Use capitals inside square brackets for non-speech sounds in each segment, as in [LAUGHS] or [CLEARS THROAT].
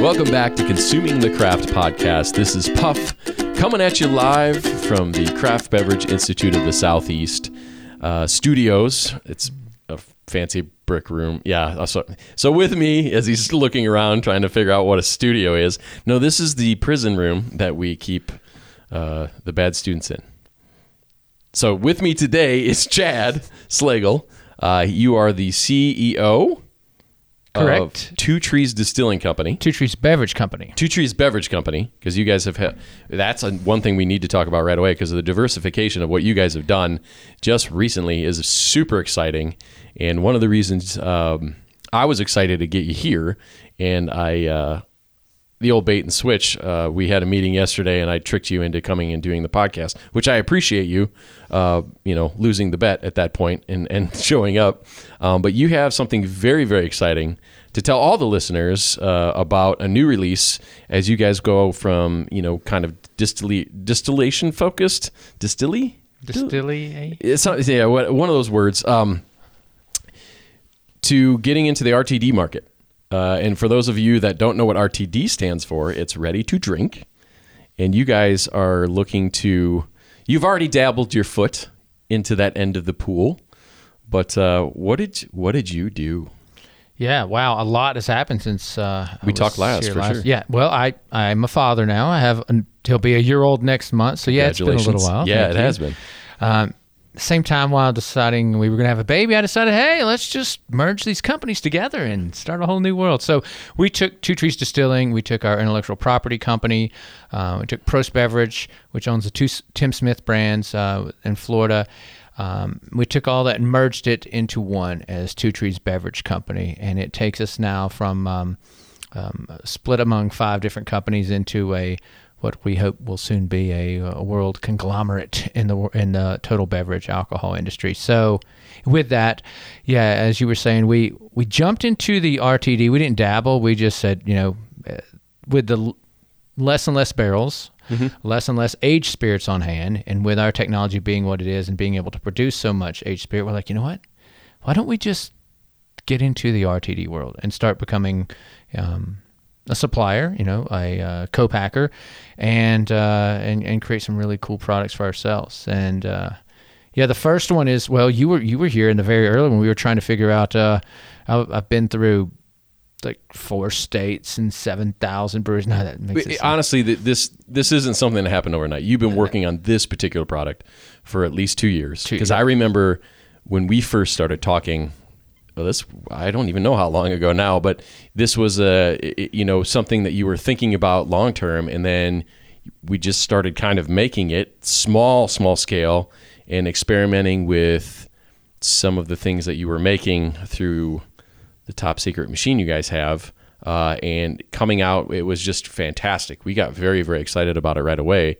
Welcome back to Consuming the Craft podcast. This is Puff coming at you live from the Craft Beverage Institute of the Southeast uh, studios. It's a fancy brick room. Yeah. uh, So, so with me, as he's looking around trying to figure out what a studio is, no, this is the prison room that we keep uh, the bad students in. So with me today is [LAUGHS] Chad Slagle. Uh, you are the CEO Correct. of Two Trees Distilling Company. Two Trees Beverage Company. Two Trees Beverage Company, because you guys have had that's a, one thing we need to talk about right away because the diversification of what you guys have done just recently is super exciting. And one of the reasons um, I was excited to get you here, and I, uh, the old bait and switch, uh, we had a meeting yesterday and I tricked you into coming and doing the podcast, which I appreciate you, uh, you know, losing the bet at that point and, and [LAUGHS] showing up. Um, but you have something very, very exciting to tell all the listeners uh, about a new release as you guys go from, you know, kind of distill- distillation focused, distilly? Distilly. It's not, yeah, one of those words. Um, to getting into the RTD market. Uh, and for those of you that don't know what RTD stands for, it's ready to drink. And you guys are looking to, you've already dabbled your foot into that end of the pool. But uh, what did what did you do? Yeah. Wow. A lot has happened since uh, We talked last, for sure. Yeah. Well, I I'm a father now. I have an, he'll be a year old next month. So yeah, it's been a little while. Yeah, Thank it you. has been. Um, same time while deciding we were going to have a baby, I decided, hey, let's just merge these companies together and start a whole new world. So we took Two Trees Distilling, we took our intellectual property company, uh, we took Prost Beverage, which owns the two Tim Smith brands uh, in Florida. Um, we took all that and merged it into one as Two Trees Beverage Company, and it takes us now from um, um, split among five different companies into a what we hope will soon be a, a world conglomerate in the in the total beverage alcohol industry. So, with that, yeah, as you were saying, we we jumped into the RTD. We didn't dabble. We just said, you know, uh, with the less and less barrels, less and less aged spirits on hand, and with our technology being what it is and being able to produce so much aged spirit, we're like, you know what? Why don't we just get into the RTD world and start becoming um, a supplier, you know, a uh, co-packer, and, uh, and and create some really cool products for ourselves. And uh, yeah, the first one is well, you were you were here in the very early when we were trying to figure out. Uh, I've been through like four states and seven thousand breweries. [LAUGHS] No, that makes it Honestly, th- this this isn't something that happened overnight. You've been working on this particular product for at least two years. Because I remember when we first started talking. Well, this I don't even know how long ago now, but this was a you know something that you were thinking about long term, and then we just started kind of making it small, small scale, and experimenting with some of the things that you were making through the top secret machine you guys have. Uh, and coming out, it was just fantastic. We got very, very excited about it right away.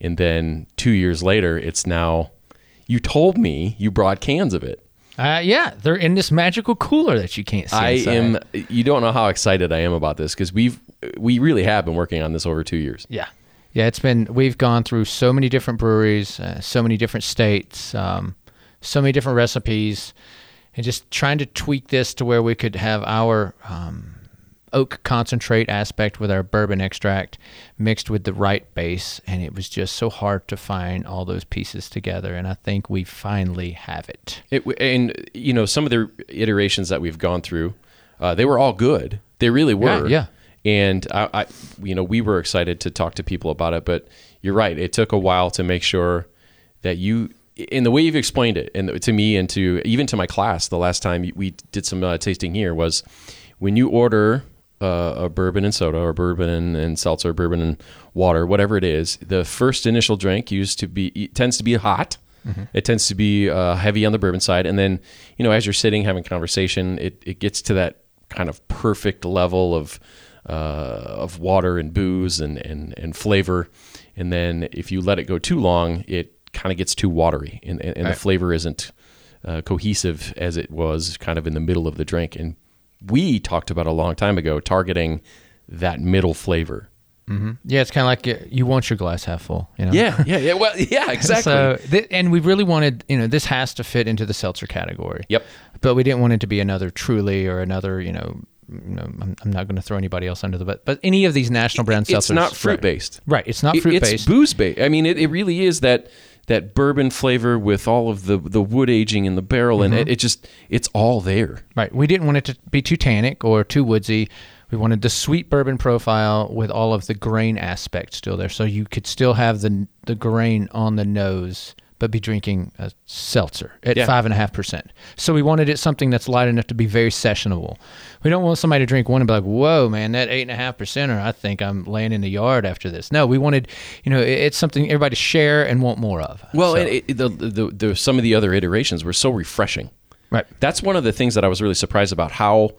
And then two years later, it's now, you told me you brought cans of it. Uh, yeah, they're in this magical cooler that you can't see. I inside. am, you don't know how excited I am about this because we've, we really have been working on this over two years. Yeah. Yeah, it's been, we've gone through so many different breweries, uh, so many different states, um, so many different recipes, and just trying to tweak this to where we could have our um, oak concentrate aspect with our bourbon extract mixed with the right base. And it was just so hard to find all those pieces together. And I think we finally have it. It, and, you know, some of the iterations that we've gone through, uh, they were all good. They really were. yeah. And I, I, you know, we were excited to talk to people about it, but you're right. It took a while to make sure that you, in the way you've explained it, and to me and to even to my class, the last time we did some uh, tasting here was when you order uh, a bourbon and soda or bourbon and, and seltzer, bourbon and water, whatever it is, the first initial drink used to be it tends to be hot. It tends to be uh, heavy on the bourbon side, and then you know as you're sitting having conversation, it, it gets to that kind of perfect level of uh, of water and booze and, and, and flavor. And then if you let it go too long, it kind of gets too watery and, and, and the flavor isn't uh, cohesive as it was kind of in the middle of the drink. And we talked about a long time ago targeting that middle flavor. Yeah, it's kind of like uh, you want your glass half full. You know? Yeah, yeah, yeah. Well, [LAUGHS] yeah, exactly. So, th- and we really wanted, you know, this has to fit into the seltzer category. Yep. But we didn't want it to be another Truly or another, you know, you know I'm, I'm not going to throw anybody else under the bus, but any of these national brand seltzers. it's not fruit based. Right. It's not It- fruit it's based. booze based. I mean, it, it really is that that bourbon flavor with all of the the wood aging in the barrel, and it, Mm-hmm. it just it's all there. Right. We didn't want it to be too tannic or too woodsy. We wanted the sweet bourbon profile with all of the grain aspect still there, so you could still have the the grain on the nose, but be drinking a seltzer at Yeah. five and a half percent. So we wanted it something that's light enough to be very sessionable. We don't want somebody to drink one and be like, "Whoa, man, that eight and a half percenter! I think I'm laying in the yard after this." No, we wanted, you know, it's something everybody to share and want more of. Well, So- and it, the, the the some of the other iterations were so refreshing. right. That's one of the things that I was really surprised about how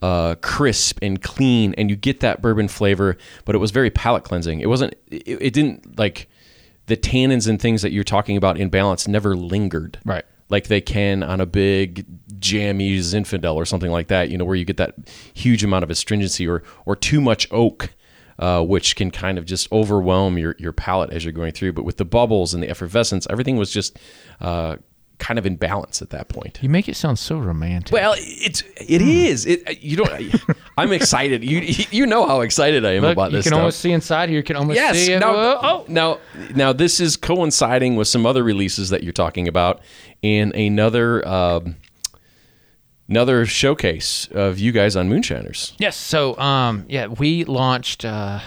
uh, crisp and clean, and you get that bourbon flavor, but it was very palate cleansing. It wasn't. It, it didn't like the tannins and things that you're talking about in balance never lingered. Right. Like they can on a big jammy Zinfandel or something like that. You know, where you get that huge amount of astringency or or too much oak. Uh, which can kind of just overwhelm your, your palate as you're going through. But with the bubbles and the effervescence, everything was just uh, kind of in balance at that point. You make it sound so romantic. Well, it's it is. It you don't. [LAUGHS] I'm excited. You you know how excited I am Look, about this. you can stuff. almost see inside here. You can almost yes. see it. Now, Whoa, oh, now now this is coinciding with some other releases that you're talking about in another um, another showcase of you guys on Moonshiners. Yes. So, um, yeah, we launched uh,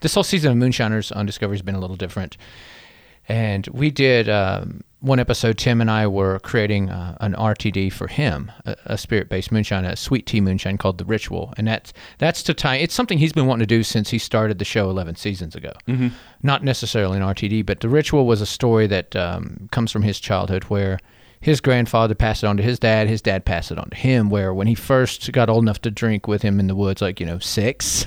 this whole season of Moonshiners on Discovery has been a little different, and we did um, one episode. Tim and I were creating uh, an RTD for him, a, a spirit-based moonshine, a sweet tea moonshine called the Ritual, and that's that's to tie. It's something he's been wanting to do since he started the show 11 seasons ago. Mm-hmm. Not necessarily an RTD, but the Ritual was a story that um, comes from his childhood where his grandfather passed it on to his dad. His dad passed it on to him. Where when he first got old enough to drink with him in the woods, like you know, six,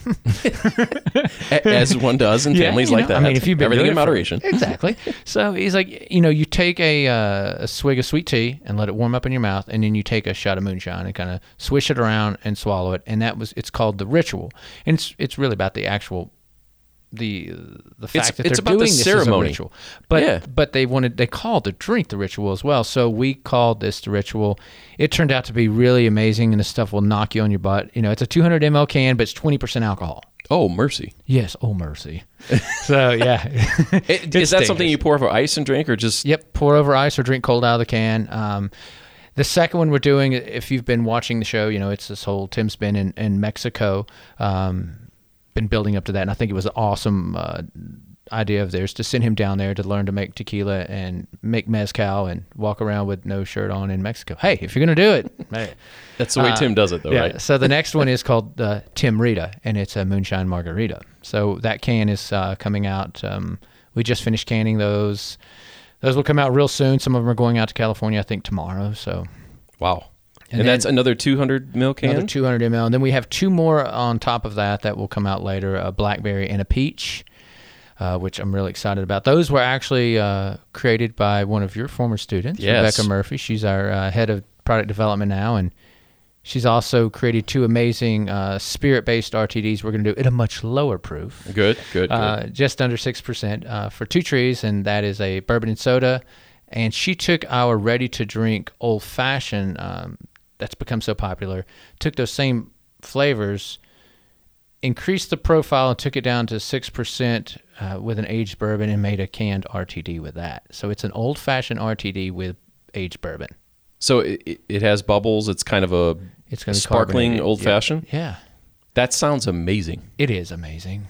As one does in [LAUGHS] Yeah, families like know, that. I mean, if you've been everything in it for- moderation. exactly. [LAUGHS] So he's like, you know, you take a, uh, a swig of sweet tea and let it warm up in your mouth, and then you take a shot of moonshine and kind of swish it around and swallow it, and that was it's called the ritual, and it's it's really about the actual. The the fact that it's they're about the doing this ceremony. a ritual, but Yeah. but they wanted they called the drink the ritual as well. So we called this the ritual. It turned out to be really amazing, and the stuff will knock you on your butt. You know, it's a 200 ml can, but it's 20 percent alcohol. Oh mercy! Yes, oh mercy. so yeah, [LAUGHS] It- is that something you pour over ice and drink, or just Yep, pour over ice or drink cold out of the can. Um, the second one we're doing, if you've been watching the show, you know it's this whole Tim's been in, in Mexico, um, been building up to that, and I think it was an awesome uh, idea of theirs to send him down there to learn to make tequila and make mezcal and walk around with no shirt on in Mexico. Hey, if you're gonna do it, [LAUGHS] hey. that's the way Uh, Tim does it, though, yeah. right? So the next one is called uh, Tim Rita, and it's a moonshine margarita. So that can is uh, coming out. Um, we just finished canning those. Those will come out real soon. Some of them are going out to California, I think, tomorrow. So Wow. And, And that's another 200 mil can. another 200 ml. And then we have two more on top of that that will come out later: a blackberry and a peach. Uh, which I'm really excited about. Those were actually uh, created by one of your former students, Yes. Rebecca Murphy. She's our uh, head of product development now, and she's also created two amazing uh, spirit-based RTDs. We're going to do at a much lower proof, Good, good, good. uh, just under six percent uh, for two trees, and that is a bourbon and soda. And she took our ready-to-drink old fashioned um, that's become so popular, took those same flavors, increased the profile, and took it down to six percent uh, with an aged bourbon, and made a canned RTD with that. So it's an old fashioned RTD with aged bourbon. so it, it- has bubbles. It's kind of a It's to be sparkling old Yeah. fashioned. Yeah, That sounds amazing. it is amazing.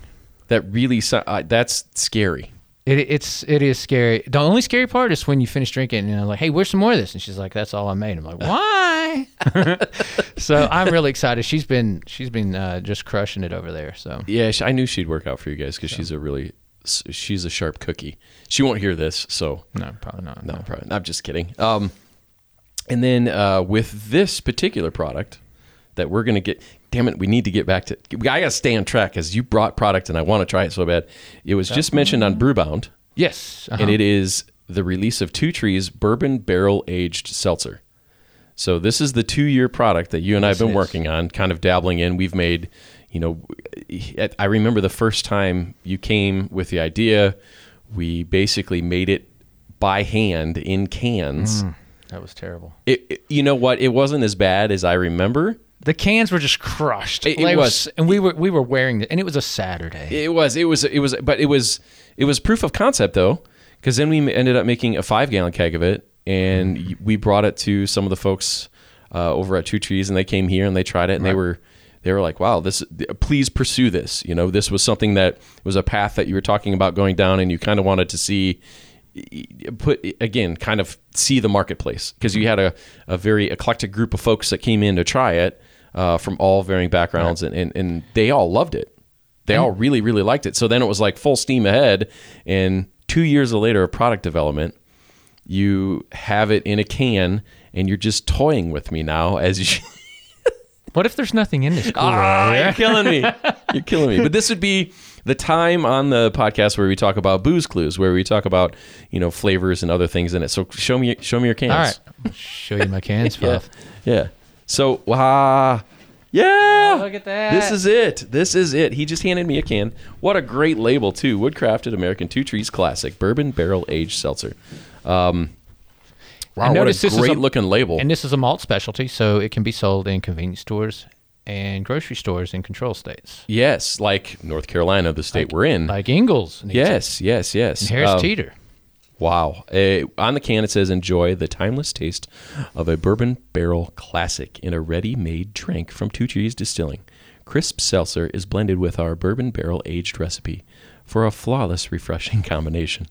That really so, uh, that's scary. It, it's it is scary. The only scary part is when you finish drinking and you're like, "Hey, where's some more of this?" And she's like, "That's all I made." I'm like, [LAUGHS] "Why?" [LAUGHS] so I'm really excited. She's been she's been uh, just crushing it over there. So Yeah, I knew she'd work out for you guys because she's a really she's a sharp cookie. She won't hear this, so no, probably not. no, probably. I'm just kidding. Um, and then uh, with this particular product that we're gonna get, damn it, we need to get back to. I gotta stay on track because you brought product and I want to try it so bad. It was just mentioned on Brewbound, Yes, uh-huh. and it is the release of Two Trees Bourbon Barrel Aged Seltzer. So this is the two-year product that you and I have been working on, kind of dabbling in. We've made, you know, I remember the first time you came with the idea. We basically made it by hand in cans. That was terrible. It, it- you know what? It wasn't as bad as I remember. The cans were just crushed. It- it was. and we were we were wearing it, and it was a Saturday. It was. It was. It was. But it was. It was proof of concept though, because then we ended up making a five gallon keg of it, and we brought it to some of the folks uh, over at Two Trees, and they came here and they tried it, and they were they were like, "Wow, this! Please pursue this." You know, this was something that was a path that you were talking about going down, and you kind of wanted to see put again kind of see the marketplace because you had a, a very eclectic group of folks that came in to try it uh, from all varying backgrounds and, and, and they all loved it they all really really liked it so then it was like full steam ahead and two years later of product development you have it in a can and you're just toying with me now as you [LAUGHS] What if there's nothing in this? Ah, you're killing me. You're killing me. But this would be the time on the podcast where we talk about booze clues, where we talk about you know flavors and other things in it. So show me, show me your cans. All right, I'll show you my cans, [LAUGHS] Yeah. Yeah. So ah, yeah. Oh, look at that. This is it. This is it. He just handed me a can. What a great label too. Woodcrafted American Two Trees Classic Bourbon Barrel Aged Seltzer. Um, wow, I what a this is great a- looking label. And this is a malt specialty, so it can be sold in convenience stores and grocery stores in control states, yes, like North Carolina, the state we're in. like Ingles. and yes, yes, yes. Harris Um, Teeter. Wow. Uh, on the can, it says, enjoy the timeless taste of a bourbon barrel classic in a ready made drink from Two Trees Distilling. Crisp seltzer is blended with our bourbon barrel aged recipe for a flawless, refreshing [LAUGHS] combination.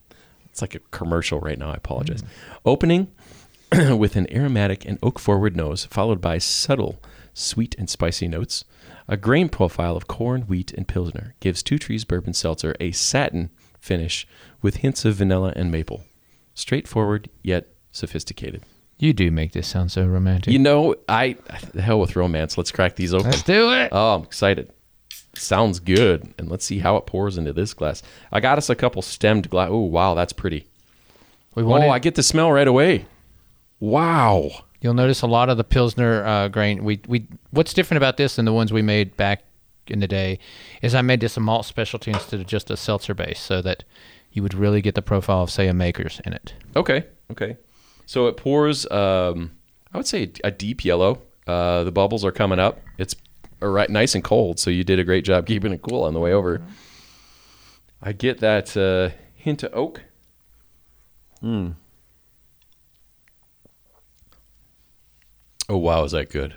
It's like a commercial right now. I apologize. Opening [CLEARS THROAT] with an aromatic and oak forward nose, followed by subtle sweet and spicy notes. A grain profile of corn, wheat, and pilsner gives Two Trees Bourbon Seltzer a satin finish with hints of vanilla and maple. Straightforward yet sophisticated. You do make this sound so romantic. You know, I the hell with romance. Let's crack these open. Let's do it. Oh, I'm excited. Sounds good. And let's see how it pours into this glass. I got us a couple stemmed glass. Oh, wow, that's pretty. we Oh, I get the smell right away. Wow. You'll notice a lot of the Pilsner uh, grain. We we what's different about this than the ones we made back in the day is I made this a malt specialty instead of just a seltzer base, so that you would really get the profile of say a Maker's in it. Okay. Okay. So it pours. Um, I would say a deep yellow. Uh, the bubbles are coming up. It's right, nice and cold. So you did a great job keeping it cool on the way over. I get that uh, hint of oak. Hmm. Oh wow, is that good?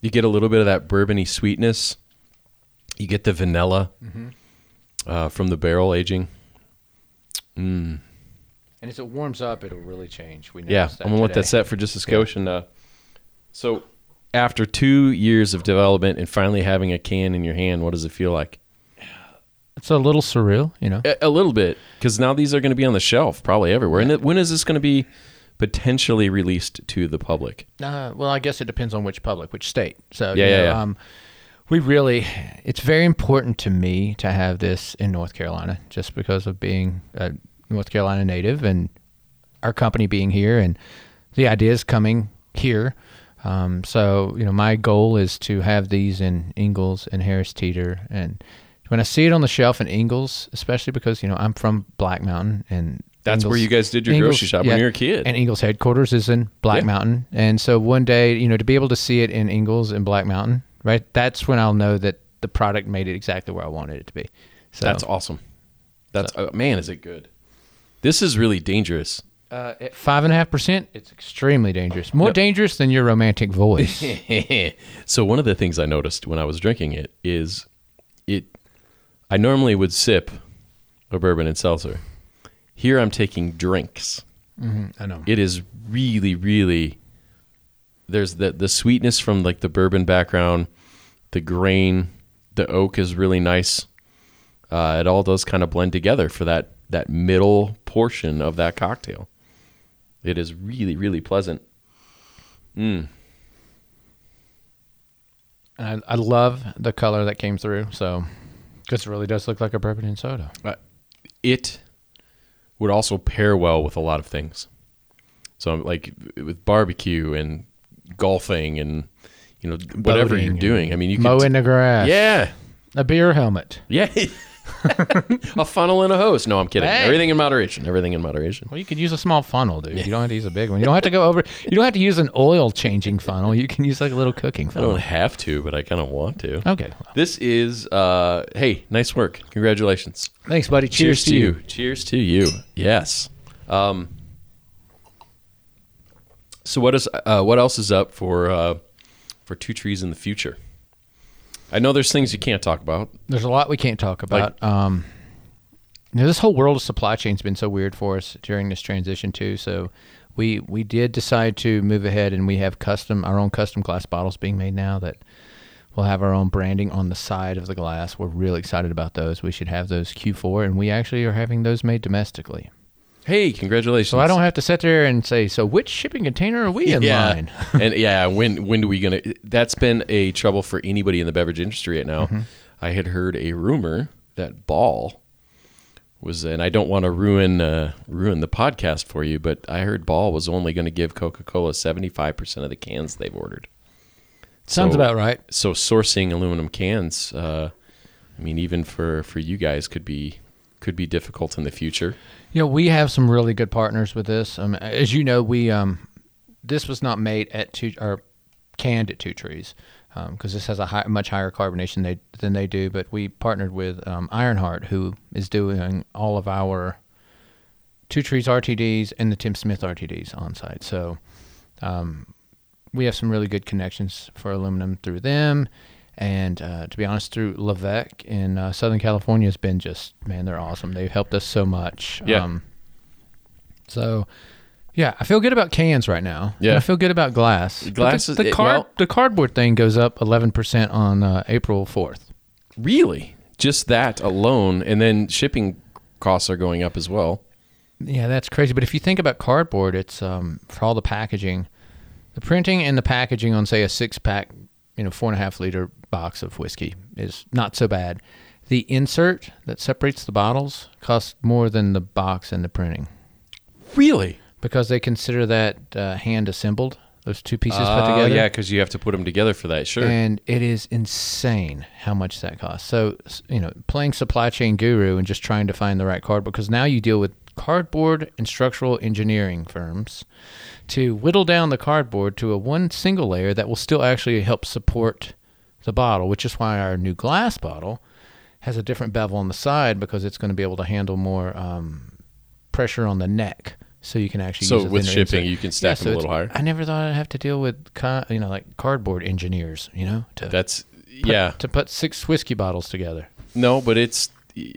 You get a little bit of that bourbony sweetness. You get the vanilla uh, from the barrel aging. And as it warms up, it'll really change. We Yeah, that I'm gonna let that set for just a skosh. And uh, so, after two years of development and finally having a can in your hand, what does it feel like? It's a little surreal, you know. A, a little bit, because now these are going to be on the shelf probably everywhere. And it, when is this going to be potentially released to the public? Uh, well, I guess it depends on which public, which state. So Yeah, you know, yeah. Um, we really, it's very important to me to have this in North Carolina, just because of being a North Carolina native and our company being here and the ideas coming here. Um, so you know, my goal is to have these in Ingles and Harris Teeter, and when I see it on the shelf in Ingles, especially because you know I'm from Black Mountain and That's where you guys did your grocery shop when you were a kid. and Ingles headquarters is in Black Yeah. Mountain. And so one day, you know, to be able to see it in Ingles and Black Mountain, right? That's when I'll know that the product made it exactly where I wanted it to be. So That's awesome. That's uh, man, is it good? This is really dangerous. uh, at five and a half percent, it's extremely dangerous. More dangerous than your romantic voice. [LAUGHS] so one of the things I noticed when I was drinking it is it I normally would sip a bourbon and seltzer. Here I'm taking drinks. I know. It is really really there's the the sweetness from like the bourbon background, the grain, the oak is really nice. Uh, it all does kind of blend together for that that middle portion of that cocktail. It is really really pleasant. And I, I love the color that came through. So, because it really does look like a bourbon and soda. Uh, it would also pair well with a lot of things. So like with barbecue and golfing and you know, whatever Boating you're doing. I mean, you could Mowing the grass. Yeah. A beer helmet. Yeah. [LAUGHS] a funnel and a hose. No, I'm kidding. Hey. Everything in moderation. Everything in moderation. Well, you could use a small funnel, dude. You don't have to use a big one. You don't have to go over. You don't have to use an oil changing funnel. You can use like a little cooking funnel. I don't have to, but I kind of want to. Okay. well, This is uh hey, nice work. Congratulations. thanks, buddy. Cheers, to you. Cheers to you. Yes. Um So what is uh what else is up for uh for two trees in the future? I know there's things you can't talk about. There's a lot we can't talk about. um, you know, this whole world of supply chain's been so weird for us during this transition too. So we we did decide to move ahead, and we have custom our own custom glass bottles being made now that we'll have our own branding on the side of the glass. We're really excited about those. We should have those Q4, and we actually are having those made domestically. Hey, congratulations. So I don't have to sit there and say, so which shipping container are we in yeah. line? [LAUGHS] and yeah, when when do we gonna? That's been a trouble for anybody in the beverage industry right now. Mm-hmm. I had heard a rumor that Ball was, and I don't want to ruin uh, ruin the podcast for you, but I heard Ball was only going to give Coca Cola seventy five percent of the cans they've ordered. Sounds So- about right. So sourcing aluminum cans, uh, I mean, even for for you guys, could be could be difficult in the future. Know, we have some really good partners with this. Um, as you know, we um, this was not made at two or canned at Two Trees because this has a high, much higher carbonation they, than they do. But we partnered with um, Ironheart, who is doing all of our Two Trees RTDs and the Tim Smith RTDs on site. So um, we have some really good connections for aluminum through them. And uh, to be honest, through Levesque in uh, Southern California has been just man, they're awesome. They've helped us so much. Yeah. Um, so, yeah, I feel good about cans right now. Yeah. I feel good about glass. Glass the, is- the, card, well- the cardboard thing goes up eleven percent on uh, April fourth. Really, just that alone, and then shipping costs are going up as well. Yeah, that's crazy. But if you think about cardboard, it's um, for all the packaging, the printing and the packaging on say a six pack, you know, four and a half liter box of whiskey is not so bad. The insert that separates the bottles costs more than the box and the printing Really? because they consider that uh, hand assembled. Those two pieces put Oh, together. yeah, because you have to put them together for that. Sure. And it is insane how much that costs. So, you know, playing supply chain guru and just trying to find the right card because now you deal with cardboard and structural engineering firms to whittle down the cardboard to a one single layer that will still actually help support the bottle, which is why our new glass bottle has a different bevel on the side because it's going to be able to handle more um, pressure on the neck. So you can actually So with shipping, insert. you can stack them a little higher. I never thought I'd have to deal with ca- you know like cardboard engineers, you know, to That's put- yeah. to put six whiskey bottles together. No, but it's.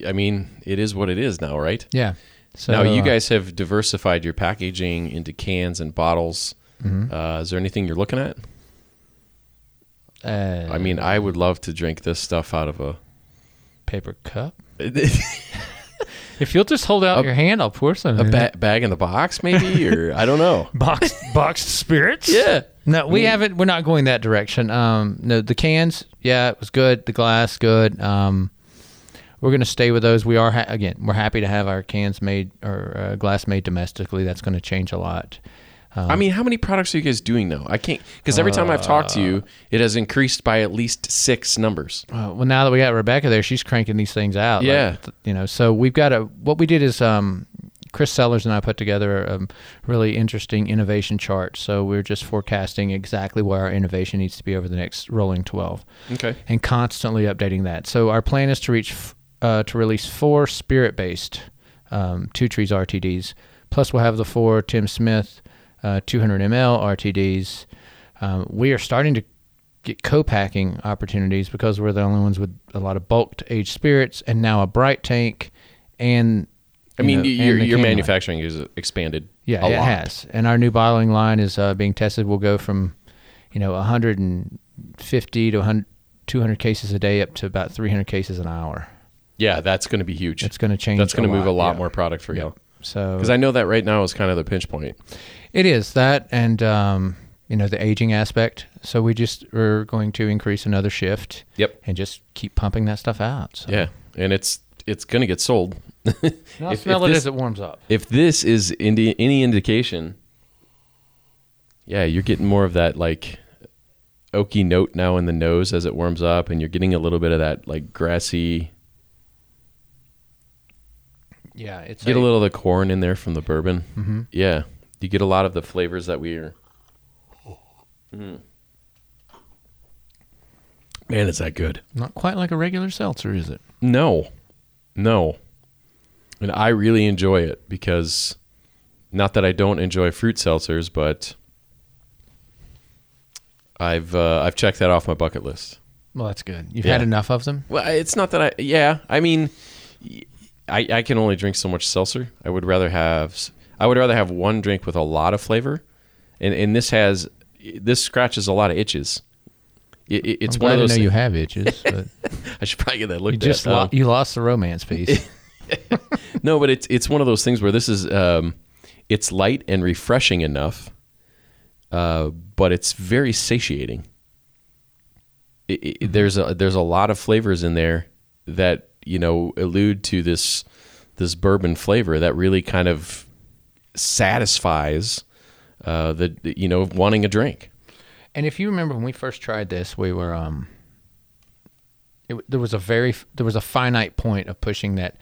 I mean, it is what it is now, right? Yeah. So now you uh, guys have diversified your packaging into cans and bottles. Mm-hmm. Uh, is there anything you're looking at? uh, I mean, I would love to drink this stuff out of a. paper cup. [LAUGHS] If you'll just hold out A- your hand, I'll pour some. a in ba- it. bag in the box, maybe, or [LAUGHS] I don't know. boxed boxed spirits. Yeah. No, we haven't. We're not going that direction. Um, no, the cans, yeah, it was good. The glass, good. Um, we're going to stay with those. We are ha- again. We're happy to have our cans made or uh, glass made domestically. That's going to change a lot. Um, I mean, how many products are you guys doing now? I can't because every time I've talked to Uh, you, it has increased by at least six numbers. Uh, well, now that we got Rebecca there, she's cranking these things out. Yeah. th- you know, so we've got a. What we did is, um, Chris Sellers and I put together a really interesting innovation chart. So we're just forecasting exactly where our innovation needs to be over the next rolling twelve, Okay. and constantly updating that. So our plan is to reach, uh, to release four spirit-based um, Two Trees RTDs. Plus, we'll have the four Tim Smith uh, 200 ml RTDs. Um, we are starting to get co-packing opportunities because we're the only ones with a lot of bulked aged spirits and now a bright tank and I mean, know, your your line. manufacturing is expanded. yeah it lot. has and our new bottling line is uh, being tested we'll go from you know 150 to 100, 200 cases a day up to about 300 cases an hour Yeah, that's going to be huge. it's going to change That's going to move a lot yeah. more product for you. so Because I know that right now is kind of the pinch point. It is that, and um, you know the aging aspect. So we just are going to increase another shift. Yep. And just keep pumping that stuff out. So. Yeah, and it's it's going to get sold. [LAUGHS] I'll If- smell if it this- as it warms up. if this is indi- any indication, yeah, you're getting more of that like oaky note now in the nose as it warms up, and you're getting a little bit of that like grassy. Yeah, it's Get a little of the corn in there from the bourbon. Mm-hmm. Yeah, you get a lot of the flavors that we are. Mm. Man, is that good? not quite like a regular seltzer, is it? No, no, and I really enjoy it because, not that I don't enjoy fruit seltzers, but I've uh, I've checked that off my bucket list. Well, that's good. You've Yeah. had enough of them. Well, it's not that I. Yeah, I mean, I I can only drink so much seltzer. I would rather have I would rather have one drink with a lot of flavor, and and this has this scratches a lot of itches. It, it- it's I'm one of those. know thi- you have itches, [LAUGHS] but I should probably get that looked you just at. lo- Um, you lost the romance piece. [LAUGHS] no, but it's it's one of those things where this is um, it's light and refreshing enough, uh, but it's very satiating. It, it, There's a there's a lot of flavors in there that you know allude to this this bourbon flavor that really kind of satisfies uh, the you know wanting a drink. And if you remember when we first tried this, we were um, it, there was a very there was a finite point of pushing that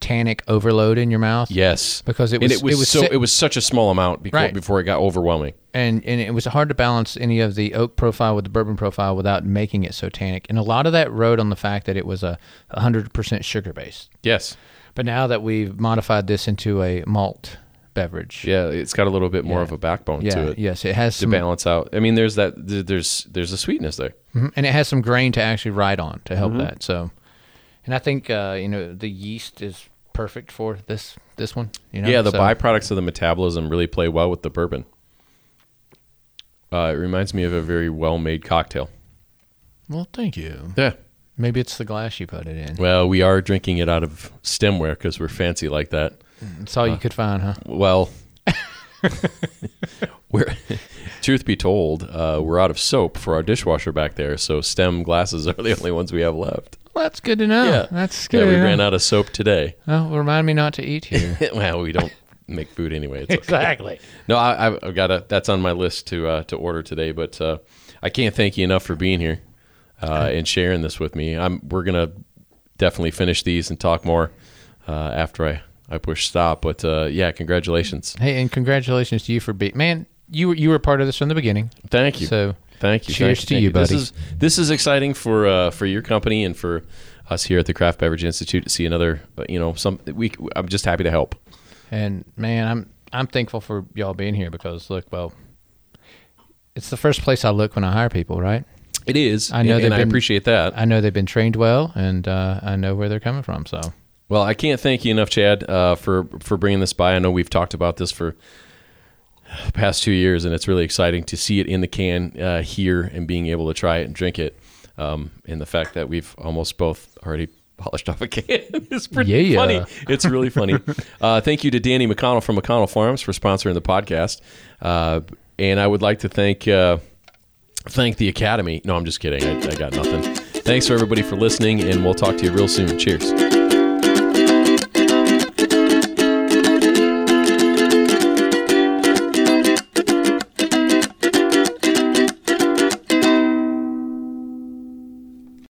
tannic overload in your mouth. Yes, Because it and was- it was, it was so si- it was such a small amount before Right. before it got overwhelming. and and it was hard to balance any of the oak profile with the bourbon profile without making it so tannic. And a lot of that rode on the fact that it was a 100% sugar based. Yes, But now that we've modified this into a malt beverage, yeah, it's got a little bit more Yeah. of a backbone yeah, to it. yes, it has to some, balance out. I mean, there's that. There's there's a sweetness there. Mhm. and it has some grain to actually ride on to Mm-hmm. help that. So, and I think uh, you know the yeast is perfect for this this one. You know, yeah, the so, byproducts of the metabolism really play well with the bourbon. Uh, it reminds me of a very well made cocktail. Well, thank you. Yeah. Maybe it's the glass you put it in. Well, we are drinking it out of stemware because we're fancy like that. That's all you could find, huh? Well, [LAUGHS] we're [LAUGHS] truth be told, uh, we're out of soap for our dishwasher back there, so stem glasses are the only ones we have left. Well, that's good to know. Yeah. that's Yeah, good. we ran out of soap today. Well, remind me not to eat here. [LAUGHS] well, we don't make food anyway. It's okay. exactly. No, I, I've- I've got a. That's on my list to uh, to order today. But uh, I can't thank you enough for being here uh, and sharing this with me. I'm. We're gonna definitely finish these and talk more uh, after I I push stop. But uh, yeah, congratulations. Hey, and congratulations to you for being man. You were you were part of this from the beginning. Thank you. So Thank you. cheers thank to thank you, buddy. This is this is exciting for uh, for your company and for us here at the Craft Beverage Institute to see another. uh, You know, some we. I'm just happy to help. and man, I'm I'm thankful for y'all being here because look, well, it's the first place I look when I hire people, right? It is. I know and, they've and I appreciate that. I know they've been trained well, and uh, I know where they're coming from. So Well, I can't thank you enough, Chad, uh, for for bringing this by. I know we've talked about this for past two years, and it's really exciting to see it in the can uh, here and being able to try it and drink it. Um, and the fact that we've almost both already [LAUGHS] polished off a can [LAUGHS] is pretty Yeah. funny. It's really funny. [LAUGHS] uh, thank you to Danny McConnell from McConnell Farms for sponsoring the podcast. Uh, and I would like to thank uh, thank the Academy. No, I'm just kidding. I, I got nothing. Thanks for everybody for listening, and we'll talk to you real soon. Cheers.